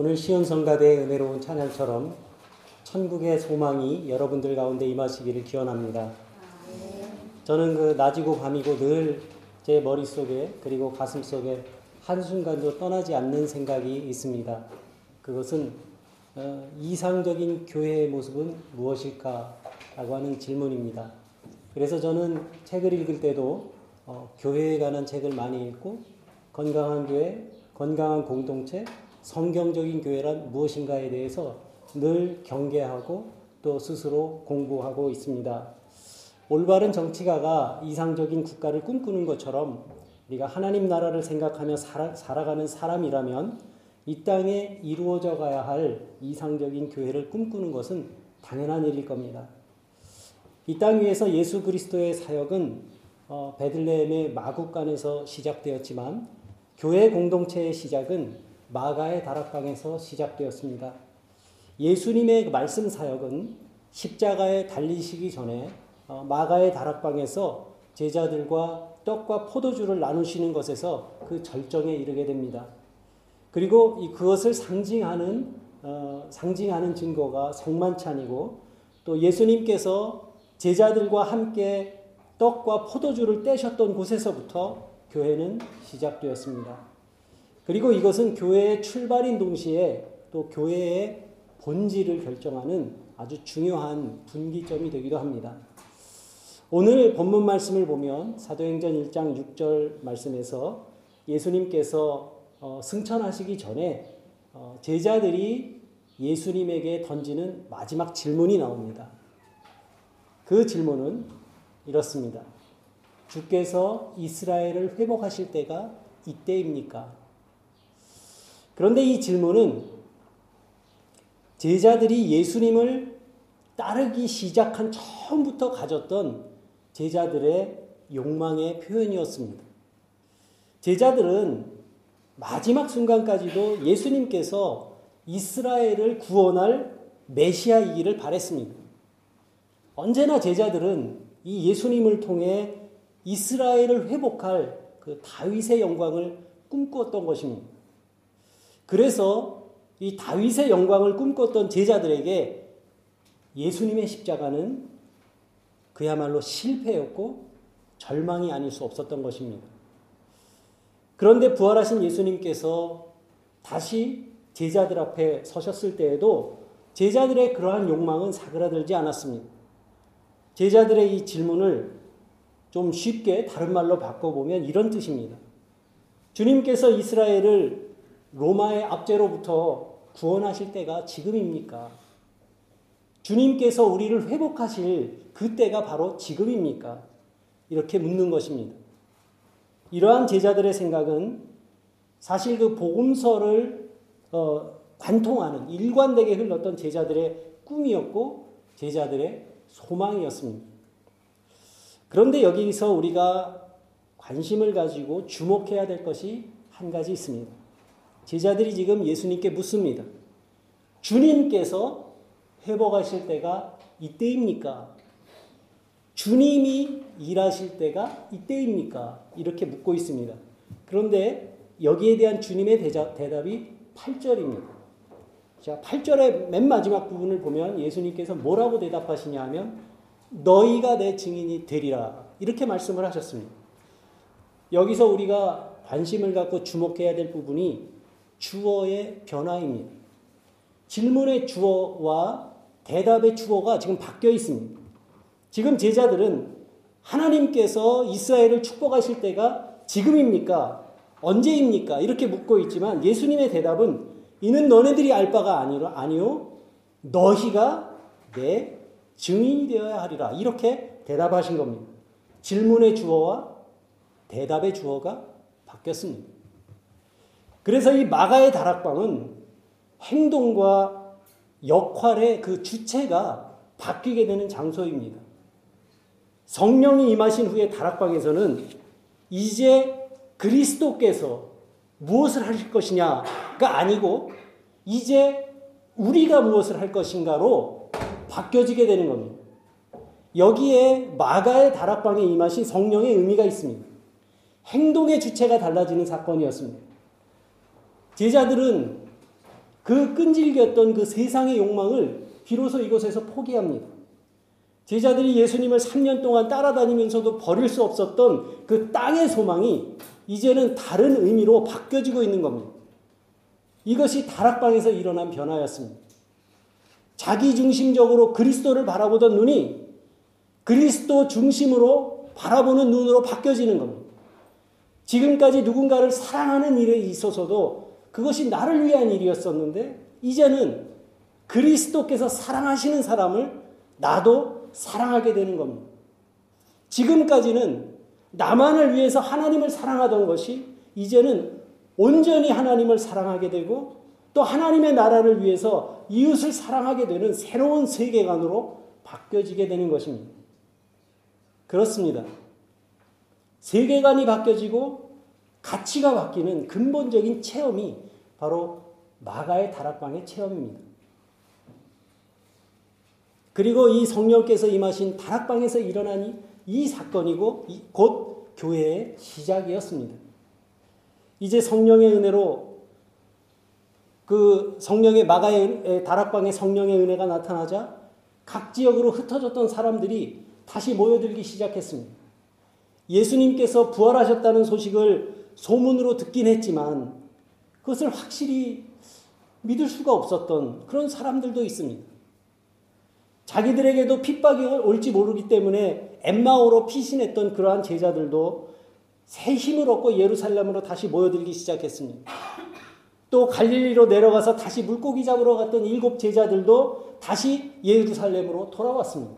오늘 시온성가대의 은혜로운 찬양처럼 천국의 소망이 여러분들 가운데 임하시기를 기원합니다. 저는 그 낮이고 밤이고 늘 제 머릿속에 그리고 가슴 속에 한순간도 떠나지 않는 생각이 있습니다. 그것은 어, 이상적인 교회의 모습은 무엇일까 라고 하는 질문입니다. 그래서 저는 책을 읽을 때도 어, 교회에 관한 책을 많이 읽고 건강한 교회, 건강한 공동체, 성경적인 교회란 무엇인가에 대해서 늘 경계하고 또 스스로 공부하고 있습니다. 올바른 정치가가 이상적인 국가를 꿈꾸는 것처럼 우리가 하나님 나라를 생각하며 살아, 살아가는 사람이라면 이 땅에 이루어져 가야 할 이상적인 교회를 꿈꾸는 것은 당연한 일일 겁니다. 이 땅 위에서 예수 그리스도의 사역은 어, 베들레헴의 마국간에서 시작되었지만 교회 공동체의 시작은 마가의 다락방에서 시작되었습니다. 예수님의 말씀 사역은 십자가에 달리시기 전에 어, 마가의 다락방에서 제자들과 떡과 포도주를 나누시는 것에서 그 절정에 이르게 됩니다. 그리고 그것을 상징하는 어, 상징하는 증거가 성만찬이고 또 예수님께서 제자들과 함께 떡과 포도주를 떼셨던 곳에서부터 교회는 시작되었습니다. 그리고 이것은 교회의 출발인 동시에 또 교회의 본질을 결정하는 아주 중요한 분기점이 되기도 합니다. 오늘 본문 말씀을 보면 사도행전 1장 6절 말씀에서 예수님께서 어, 승천하시기 전에 어, 제자들이 예수님에게 던지는 마지막 질문이 나옵니다. 그 질문은 이렇습니다. 주께서 이스라엘을 회복하실 때가 이때입니까? 그런데 이 질문은 제자들이 예수님을 따르기 시작한 처음부터 가졌던 제자들의 욕망의 표현이었습니다. 제자들은 마지막 순간까지도 예수님께서 이스라엘을 구원할 메시아이기를 바랬습니다. 언제나 제자들은 이 예수님을 통해 이스라엘을 회복할 그 다윗의 영광을 꿈꾸었던 것입니다. 그래서 이 다윗의 영광을 꿈꿨던 제자들에게 예수님의 십자가는 그야말로 실패였고 절망이 아닐 수 없었던 것입니다. 그런데 부활하신 예수님께서 다시 제자들 앞에 서셨을 때에도 제자들의 그러한 욕망은 사그라들지 않았습니다. 제자들의 이 질문을 좀 쉽게 다른 말로 바꿔보면 이런 뜻입니다. 주님께서 이스라엘을 로마의 압제로부터 구원하실 때가 지금입니까? 주님께서 우리를 회복하실 그때가 바로 지금입니까? 이렇게 묻는 것입니다. 이러한 제자들의 생각은 사실 그 복음서를 어, 관통하는 일관되게 흘렀던 제자들의 꿈이었고 제자들의 소망이었습니다. 그런데 여기서 우리가 관심을 가지고 주목해야 될 것이 한 가지 있습니다. 제자들이 지금 예수님께 묻습니다. 주님께서 회복하실 때가 이때입니까? 주님이 일하실 때가 이때입니까? 이렇게 묻고 있습니다. 그런데 여기에 대한 주님의 대답이 8절입니다. 자, 8절의 맨 마지막 부분을 보면 예수님께서 뭐라고 대답하시냐 하면 너희가 내 증인이 되리라. 이렇게 말씀을 하셨습니다. 여기서 우리가 관심을 갖고 주목해야 될 부분이 주어의 변화입니다. 질문의 주어와 대답의 주어가 지금 바뀌어 있습니다. 지금 제자들은 하나님께서 이스라엘을 축복하실 때가 지금입니까? 언제입니까? 이렇게 묻고 있지만 예수님의 대답은 이는 너네들이 알 바가 아니로 아니요 너희가 내 증인이 되어야 하리라. 이렇게 대답하신 겁니다. 질문의 주어와 대답의 주어가 바뀌었습니다. 그래서 이 마가의 다락방은 행동과 역할의 그 주체가 바뀌게 되는 장소입니다. 성령이 임하신 후에 다락방에서는 이제 그리스도께서 무엇을 하실 것이냐가 아니고 이제 우리가 무엇을 할 것인가로 바뀌어지게 되는 겁니다. 여기에 마가의 다락방에 임하신 성령의 의미가 있습니다. 행동의 주체가 달라지는 사건이었습니다. 제자들은 그 끈질겼던 그 세상의 욕망을 비로소 이곳에서 포기합니다. 제자들이 예수님을 3년 동안 따라다니면서도 버릴 수 없었던 그 땅의 소망이 이제는 다른 의미로 바뀌어지고 있는 겁니다. 이것이 다락방에서 일어난 변화였습니다. 자기 중심적으로 그리스도를 바라보던 눈이 그리스도 중심으로 바라보는 눈으로 바뀌어지는 겁니다. 지금까지 누군가를 사랑하는 일에 있어서도 그것이 나를 위한 일이었었는데 이제는 그리스도께서 사랑하시는 사람을 나도 사랑하게 되는 겁니다. 지금까지는 나만을 위해서 하나님을 사랑하던 것이 이제는 온전히 하나님을 사랑하게 되고 또 하나님의 나라를 위해서 이웃을 사랑하게 되는 새로운 세계관으로 바뀌어지게 되는 것입니다. 그렇습니다. 세계관이 바뀌어지고 가치가 바뀌는 근본적인 체험이 바로 마가의 다락방의 체험입니다. 그리고 이 성령께서 임하신 다락방에서 일어난 이, 이 사건이고 곧 교회의 시작이었습니다. 이제 성령의 은혜로 그 성령의 마가의 다락방에 성령의 은혜가 나타나자 각 지역으로 흩어졌던 사람들이 다시 모여들기 시작했습니다. 예수님께서 부활하셨다는 소식을 소문으로 듣긴 했지만 그것을 확실히 믿을 수가 없었던 그런 사람들도 있습니다. 자기들에게도 핍박이 올지 모르기 때문에 엠마오로 피신했던 그러한 제자들도 새 힘을 얻고 예루살렘으로 다시 모여들기 시작했습니다. 또 갈릴리로 내려가서 다시 물고기 잡으러 갔던 일곱 제자들도 다시 예루살렘으로 돌아왔습니다.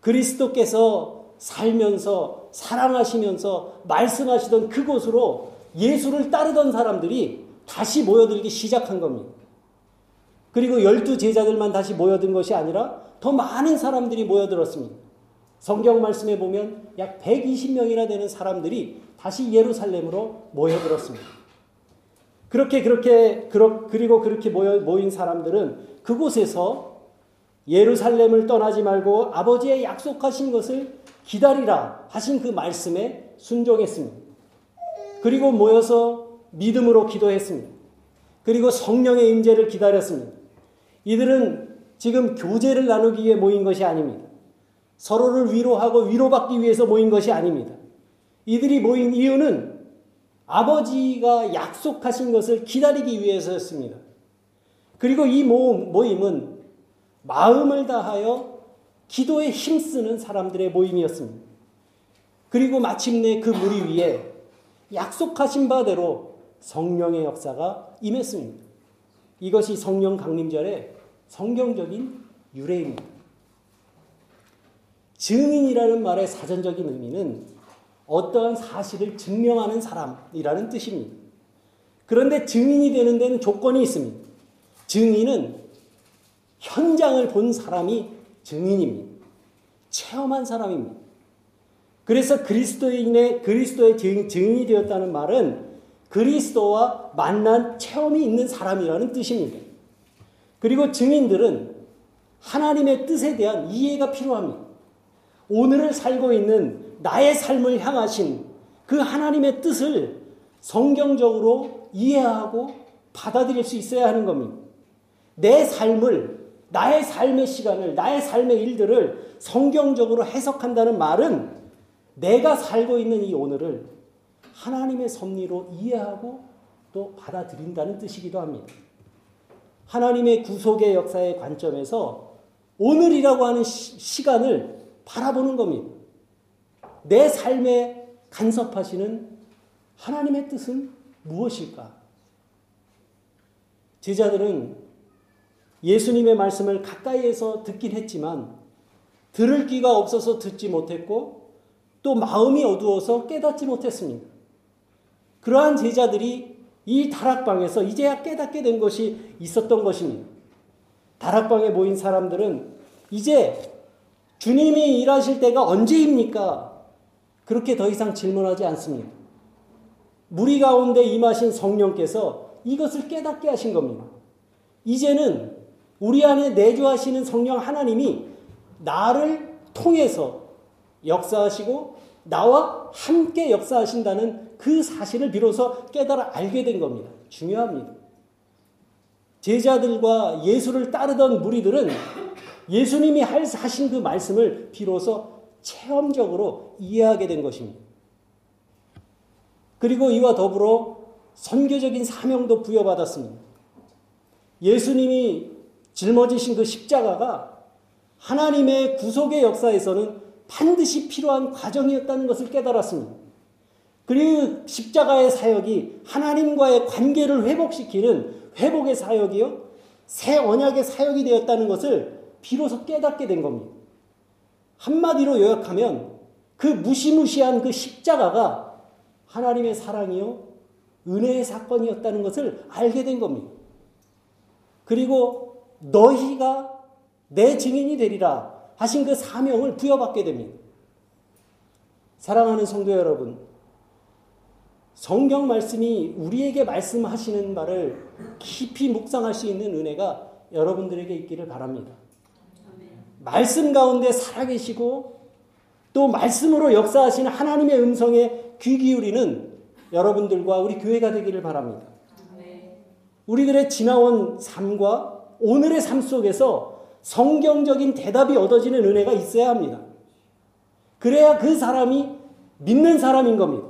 그리스도께서 살면서 사랑하시면서 말씀하시던 그곳으로 예수를 따르던 사람들이 다시 모여들기 시작한 겁니다. 그리고 열두 제자들만 다시 모여든 것이 아니라 더 많은 사람들이 모여들었습니다. 성경 말씀에 보면 약 120명이나 되는 사람들이 다시 예루살렘으로 모여들었습니다. 그렇게 그렇게 그리고 그렇게 모여, 모인 사람들은 그곳에서 예루살렘을 떠나지 말고 아버지의 약속하신 것을 기다리라 하신 그 말씀에 순종했습니다. 그리고 모여서 믿음으로 기도했습니다. 그리고 성령의 임재를 기다렸습니다. 이들은 지금 교제를 나누기 위해 모인 것이 아닙니다. 서로를 위로하고 위로받기 위해서 모인 것이 아닙니다. 이들이 모인 이유는 아버지가 약속하신 것을 기다리기 위해서였습니다. 그리고 이 모임은 마음을 다하여 기도에 힘쓰는 사람들의 모임이었습니다. 그리고 마침내 그 무리 위에 약속하신 바대로 성령의 역사가 임했습니다. 이것이 성령 강림절의 성경적인 유래입니다. 증인이라는 말의 사전적인 의미는 어떠한 사실을 증명하는 사람이라는 뜻입니다. 그런데 증인이 되는 데는 조건이 있습니다. 증인은 현장을 본 사람이 증인입니다. 체험한 사람입니다. 그래서 그리스도인의 그리스도의 증인이 되었다는 말은 그리스도와 만난 체험이 있는 사람이라는 뜻입니다. 그리고 증인들은 하나님의 뜻에 대한 이해가 필요합니다. 오늘을 살고 있는 나의 삶을 향하신 그 하나님의 뜻을 성경적으로 이해하고 받아들일 수 있어야 하는 겁니다. 내 삶을, 나의 삶의 시간을, 나의 삶의 일들을 성경적으로 해석한다는 말은 내가 살고 있는 이 오늘을 하나님의 섭리로 이해하고 또 받아들인다는 뜻이기도 합니다. 하나님의 구속의 역사의 관점에서 오늘이라고 하는 시, 간을 바라보는 겁니다. 내 삶에 간섭하시는 하나님의 뜻은 무엇일까? 제자들은 예수님의 말씀을 가까이에서 듣긴 했지만 들을 귀가 없어서 듣지 못했고 또 마음이 어두워서 깨닫지 못했습니다. 그러한 제자들이 이 다락방에서 이제야 깨닫게 된 것이 있었던 것입니다. 다락방에 모인 사람들은 이제 주님이 일하실 때가 언제입니까? 그렇게 더 이상 질문하지 않습니다. 무리 가운데 임하신 성령께서 이것을 깨닫게 하신 겁니다. 이제는 우리 안에 내주하시는 성령 하나님이 나를 통해서 역사하시고 나와 함께 역사하신다는 그 사실을 비로소 깨달아 알게 된 겁니다. 중요합니다. 제자들과 예수를 따르던 무리들은 예수님이 하신 그 말씀을 비로소 체험적으로 이해하게 된 것입니다. 그리고 이와 더불어 선교적인 사명도 부여받았습니다. 예수님이 짊어지신 그 십자가가 하나님의 구속의 역사에서는 반드시 필요한 과정이었다는 것을 깨달았습니다. 그리고 십자가의 사역이 하나님과의 관계를 회복시키는 회복의 사역이요. 새 언약의 사역이 되었다는 것을 비로소 깨닫게 된 겁니다. 한마디로 요약하면 그 무시무시한 그 십자가가 하나님의 사랑이요. 은혜의 사건이었다는 것을 알게 된 겁니다. 그리고 너희가 내 증인이 되리라 하신 그 사명을 부여받게 됩니다. 사랑하는 성도 여러분, 성경 말씀이 우리에게 말씀하시는 말을 깊이 묵상할 수 있는 은혜가 여러분들에게 있기를 바랍니다. 말씀 가운데 살아계시고 또 말씀으로 역사하시는 하나님의 음성에 귀 기울이는 여러분들과 우리 교회가 되기를 바랍니다. 우리들의 지나온 삶과 오늘의 삶 속에서 성경적인 대답이 얻어지는 은혜가 있어야 합니다. 그래야 그 사람이 믿는 사람인 겁니다.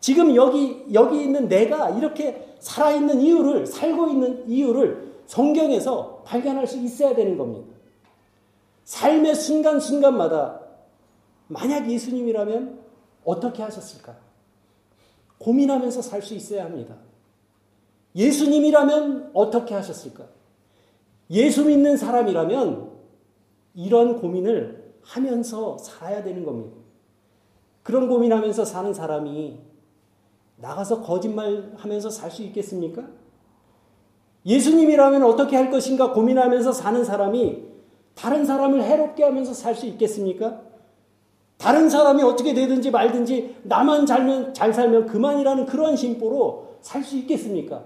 지금 여기, 여기 있는 내가 이렇게 살아있는 이유를, 살고 있는 이유를 성경에서 발견할 수 있어야 되는 겁니다. 삶의 순간순간마다 만약 예수님이라면 어떻게 하셨을까? 고민하면서 살 수 있어야 합니다. 예수님이라면 어떻게 하셨을까? 예수 믿는 사람이라면 이런 고민을 하면서 살아야 되는 겁니다. 그런 고민하면서 사는 사람이 나가서 거짓말 하면서 살 수 있겠습니까? 예수님이라면 어떻게 할 것인가 고민하면서 사는 사람이 다른 사람을 해롭게 하면서 살 수 있겠습니까? 다른 사람이 어떻게 되든지 말든지 나만 잘면, 잘 살면 그만이라는 그런 심보로 살 수 있겠습니까?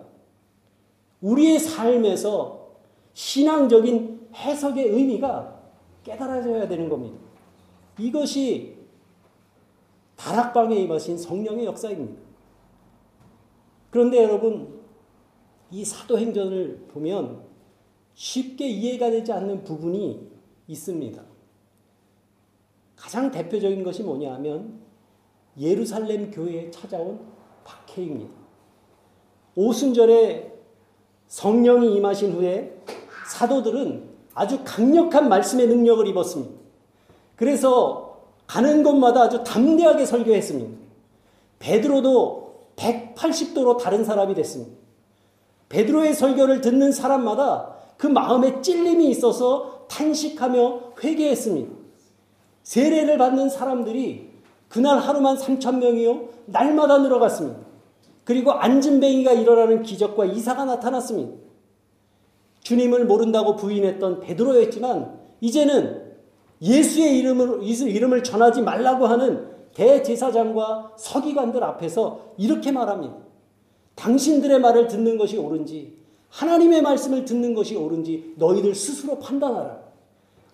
우리의 삶에서 신앙적인 해석의 의미가 깨달아져야 되는 겁니다. 이것이 다락방에 임하신 성령의 역사입니다. 그런데 여러분, 이 사도행전을 보면 쉽게 이해가 되지 않는 부분이 있습니다. 가장 대표적인 것이 뭐냐 하면 예루살렘 교회에 찾아온 박해입니다. 오순절에 성령이 임하신 후에 사도들은 아주 강력한 말씀의 능력을 입었습니다. 그래서 가는 곳마다 아주 담대하게 설교했습니다. 베드로도 180도로 다른 사람이 됐습니다. 베드로의 설교를 듣는 사람마다 그 마음에 찔림이 있어서 탄식하며 회개했습니다. 세례를 받는 사람들이 그날 하루만 3천 명이요 날마다 늘어갔습니다. 그리고 안진뱅이가 일어나는 기적과 이사가 나타났습니다. 주님을 모른다고 부인했던 베드로였지만 이제는 예수의 이름을, 이름을 전하지 말라고 하는 대제사장과 서기관들 앞에서 이렇게 말합니다. 당신들의 말을 듣는 것이 옳은지 하나님의 말씀을 듣는 것이 옳은지 너희들 스스로 판단하라.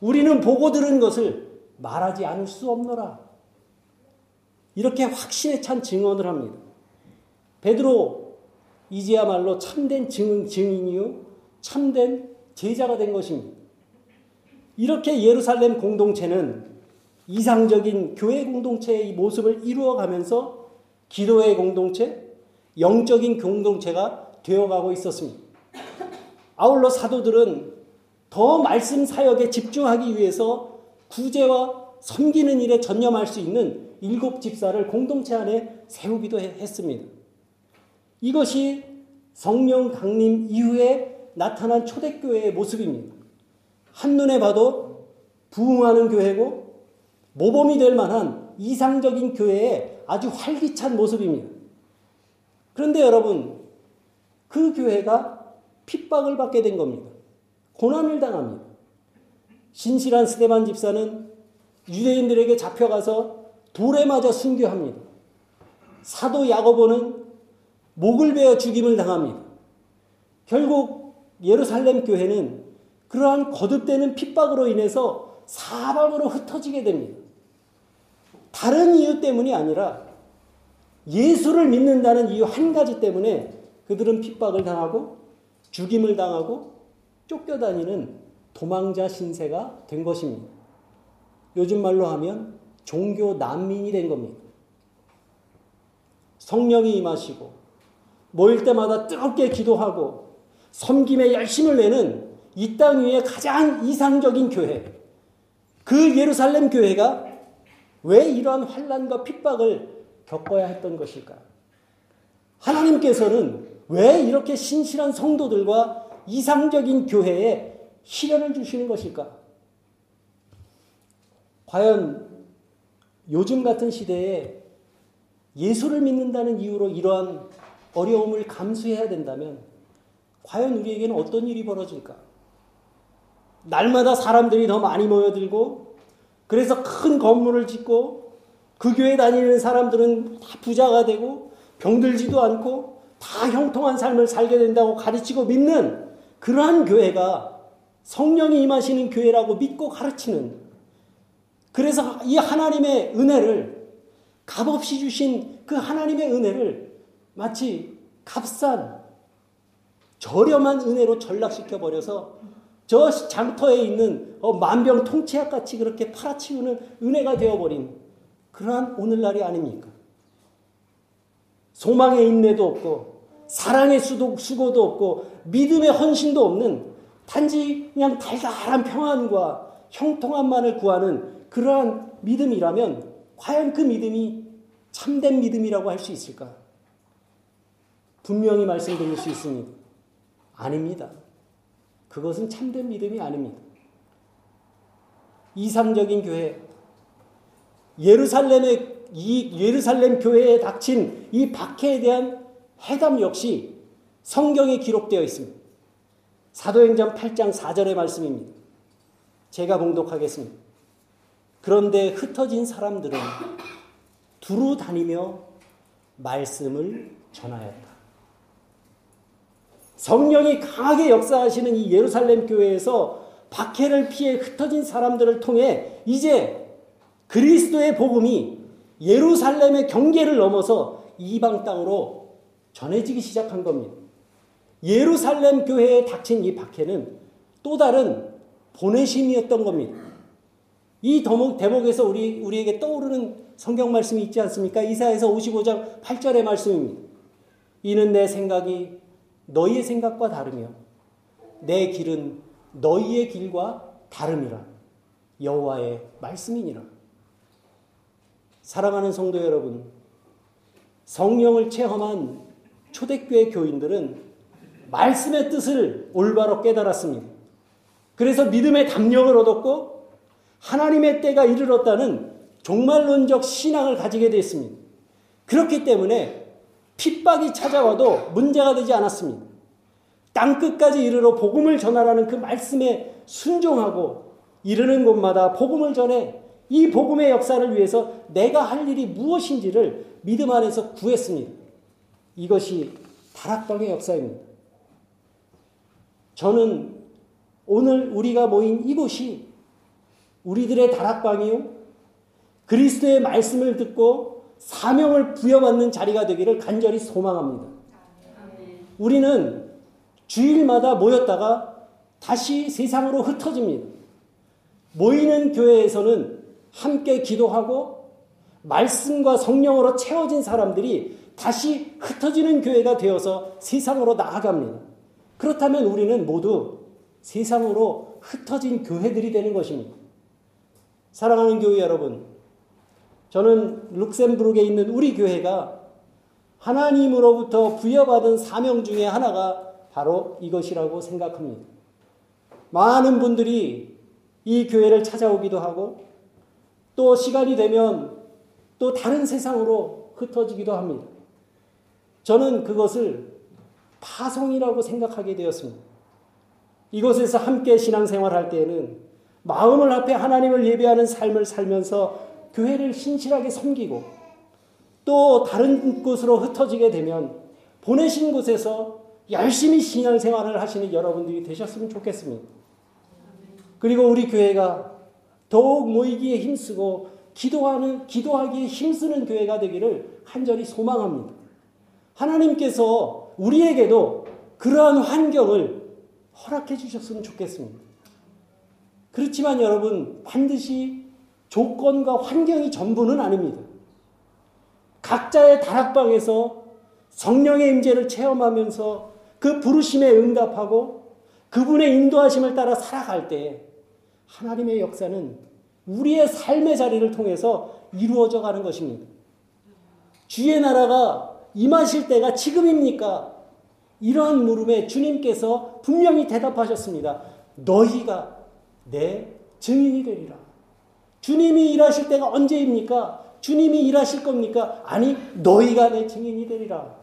우리는 보고 들은 것을 말하지 않을 수 없노라. 이렇게 확신에 찬 증언을 합니다. 베드로 이제야말로 참된 증, 증인이요 참된 제자가 된 것입니다. 이렇게 예루살렘 공동체는 이상적인 교회 공동체의 모습을 이루어가면서 기도의 공동체, 영적인 공동체가 되어가고 있었습니다. 아울러 사도들은 더 말씀 사역에 집중하기 위해서 구제와 섬기는 일에 전념할 수 있는 일곱 집사를 공동체 안에 세우기도 했습니다. 이것이 성령 강림 이후에 나타난 초대교회의 모습입니다. 한눈에 봐도 부흥하는 교회고 모범이 될 만한 이상적인 교회의 아주 활기찬 모습입니다. 그런데 여러분, 그 교회가 핍박을 받게 된 겁니다. 고난을 당합니다. 신실한 스테반 집사는 유대인들에게 잡혀가서 돌에 맞아 순교합니다. 사도 야고보는 목을 베어 죽임을 당합니다. 결국 예루살렘 교회는 그러한 거듭되는 핍박으로 인해서 사방으로 흩어지게 됩니다. 다른 이유 때문이 아니라 예수를 믿는다는 이유 한 가지 때문에 그들은 핍박을 당하고 죽임을 당하고 쫓겨다니는 도망자 신세가 된 것입니다. 요즘 말로 하면 종교 난민이 된 겁니다. 성령이 임하시고 모일 때마다 뜨겁게 기도하고 섬김에 열심을 내는 이 땅 위에 가장 이상적인 교회 그 예루살렘 교회가 왜 이러한 환란과 핍박을 겪어야 했던 것일까? 하나님께서는 왜 이렇게 신실한 성도들과 이상적인 교회에 시련을 주시는 것일까? 과연 요즘 같은 시대에 예수를 믿는다는 이유로 이러한 어려움을 감수해야 된다면 과연 우리에게는 어떤 일이 벌어질까? 날마다 사람들이 더 많이 모여들고 그래서 큰 건물을 짓고 그 교회 다니는 사람들은 다 부자가 되고 병들지도 않고 다 형통한 삶을 살게 된다고 가르치고 믿는 그러한 교회가 성령이 임하시는 교회라고 믿고 가르치는 그래서 이 하나님의 은혜를 값없이 주신 그 하나님의 은혜를 마치 값싼 저렴한 은혜로 전락시켜 버려서 저 장터에 있는 어, 만병 통치약 같이 그렇게 팔아치우는 은혜가 되어버린 그러한 오늘날이 아닙니까? 소망의 인내도 없고 사랑의 수도, 수고도 없고 믿음의 헌신도 없는 단지 그냥 달달한 평안과 형통함만을 구하는 그러한 믿음이라면 과연 그 믿음이 참된 믿음이라고 할 수 있을까? 분명히 말씀드릴 수 있습니다. 아닙니다. 그것은 참된 믿음이 아닙니다. 이상적인 교회, 예루살렘의 이 예루살렘 교회에 닥친 이 박해에 대한 해답 역시 성경에 기록되어 있습니다. 사도행전 8장 4절의 말씀입니다. 제가 봉독하겠습니다. 그런데 흩어진 사람들은 두루 다니며 말씀을 전하였다. 성령이 강하게 역사하시는 이 예루살렘 교회에서 박해를 피해 흩어진 사람들을 통해 이제 그리스도의 복음이 예루살렘의 경계를 넘어서 이방 땅으로 전해지기 시작한 겁니다. 예루살렘 교회에 닥친 이 박해는 또 다른 보내심이었던 겁니다. 이 대목에서 우리, 우리에게 떠오르는 성경 말씀이 있지 않습니까? 이사에서 55장 8절의 말씀입니다. 이는 내 생각이 너희의 생각과 다르며 내 길은 너희의 길과 다름이라 여호와의 말씀이니라. 사랑하는 성도 여러분, 성령을 체험한 초대교회 교인들은 말씀의 뜻을 올바로 깨달았습니다. 그래서 믿음의 담력을 얻었고 하나님의 때가 이르렀다는 종말론적 신앙을 가지게 됐습니다. 그렇기 때문에 핍박이 찾아와도 문제가 되지 않았습니다. 땅 끝까지 이르러 복음을 전하라는 그 말씀에 순종하고 이르는 곳마다 복음을 전해 이 복음의 역사를 위해서 내가 할 일이 무엇인지를 믿음 안에서 구했습니다. 이것이 다락방의 역사입니다. 저는 오늘 우리가 모인 이곳이 우리들의 다락방이요. 그리스도의 말씀을 듣고 사명을 부여받는 자리가 되기를 간절히 소망합니다. 우리는 주일마다 모였다가 다시 세상으로 흩어집니다. 모이는 교회에서는 함께 기도하고 말씀과 성령으로 채워진 사람들이 다시 흩어지는 교회가 되어서 세상으로 나아갑니다. 그렇다면 우리는 모두 세상으로 흩어진 교회들이 되는 것입니다. 사랑하는 교회 여러분, 저는 룩셈부르크에 있는 우리 교회가 하나님으로부터 부여받은 사명 중에 하나가 바로 이것이라고 생각합니다. 많은 분들이 이 교회를 찾아오기도 하고 또 시간이 되면 또 다른 세상으로 흩어지기도 합니다. 저는 그것을 파송이라고 생각하게 되었습니다. 이곳에서 함께 신앙생활할 때에는 마음을 앞에 하나님을 예배하는 삶을 살면서 교회를 신실하게 섬기고 또 다른 곳으로 흩어지게 되면 보내신 곳에서 열심히 신앙생활을 하시는 여러분들이 되셨으면 좋겠습니다. 그리고 우리 교회가 더욱 모이기에 힘쓰고 기도하는 기도하기에 힘쓰는 교회가 되기를 간절히 소망합니다. 하나님께서 우리에게도 그러한 환경을 허락해 주셨으면 좋겠습니다. 그렇지만 여러분 반드시 조건과 환경이 전부는 아닙니다. 각자의 다락방에서 성령의 임재를 체험하면서 그 부르심에 응답하고 그분의 인도하심을 따라 살아갈 때 하나님의 역사는 우리의 삶의 자리를 통해서 이루어져 가는 것입니다. 주의 나라가 임하실 때가 지금입니까? 이러한 물음에 주님께서 분명히 대답하셨습니다. 너희가 내 증인이 되리라. 주님이 일하실 때가 언제입니까? 주님이 일하실 겁니까? 아니, 너희가 내 증인이 되리라.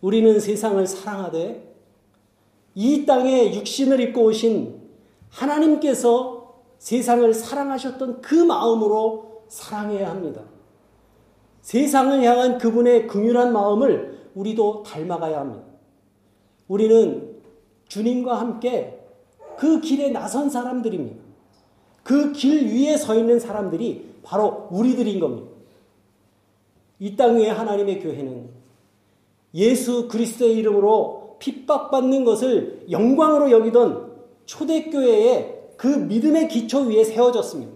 우리는 세상을 사랑하되 이 땅에 육신을 입고 오신 하나님께서 세상을 사랑하셨던 그 마음으로 사랑해야 합니다. 세상을 향한 그분의 긍휼한 마음을 우리도 닮아가야 합니다. 우리는 주님과 함께 그 길에 나선 사람들입니다. 그 길 위에 서 있는 사람들이 바로 우리들인 겁니다. 이 땅 위에 하나님의 교회는 예수 그리스도의 이름으로 핍박받는 것을 영광으로 여기던 초대교회의 그 믿음의 기초 위에 세워졌습니다.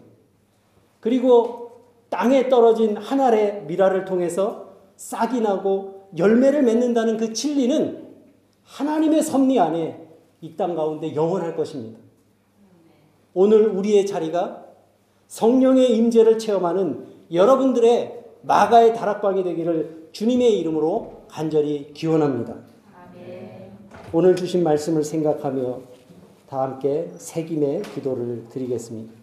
그리고 땅에 떨어진 한 알의 미라를 통해서 싹이 나고 열매를 맺는다는 그 진리는 하나님의 섭리 안에 이 땅 가운데 영원할 것입니다. 오늘 우리의 자리가 성령의 임재를 체험하는 여러분들의 마가의 다락방이 되기를 주님의 이름으로 간절히 기원합니다. 오늘 주신 말씀을 생각하며 다 함께 새김의 기도를 드리겠습니다.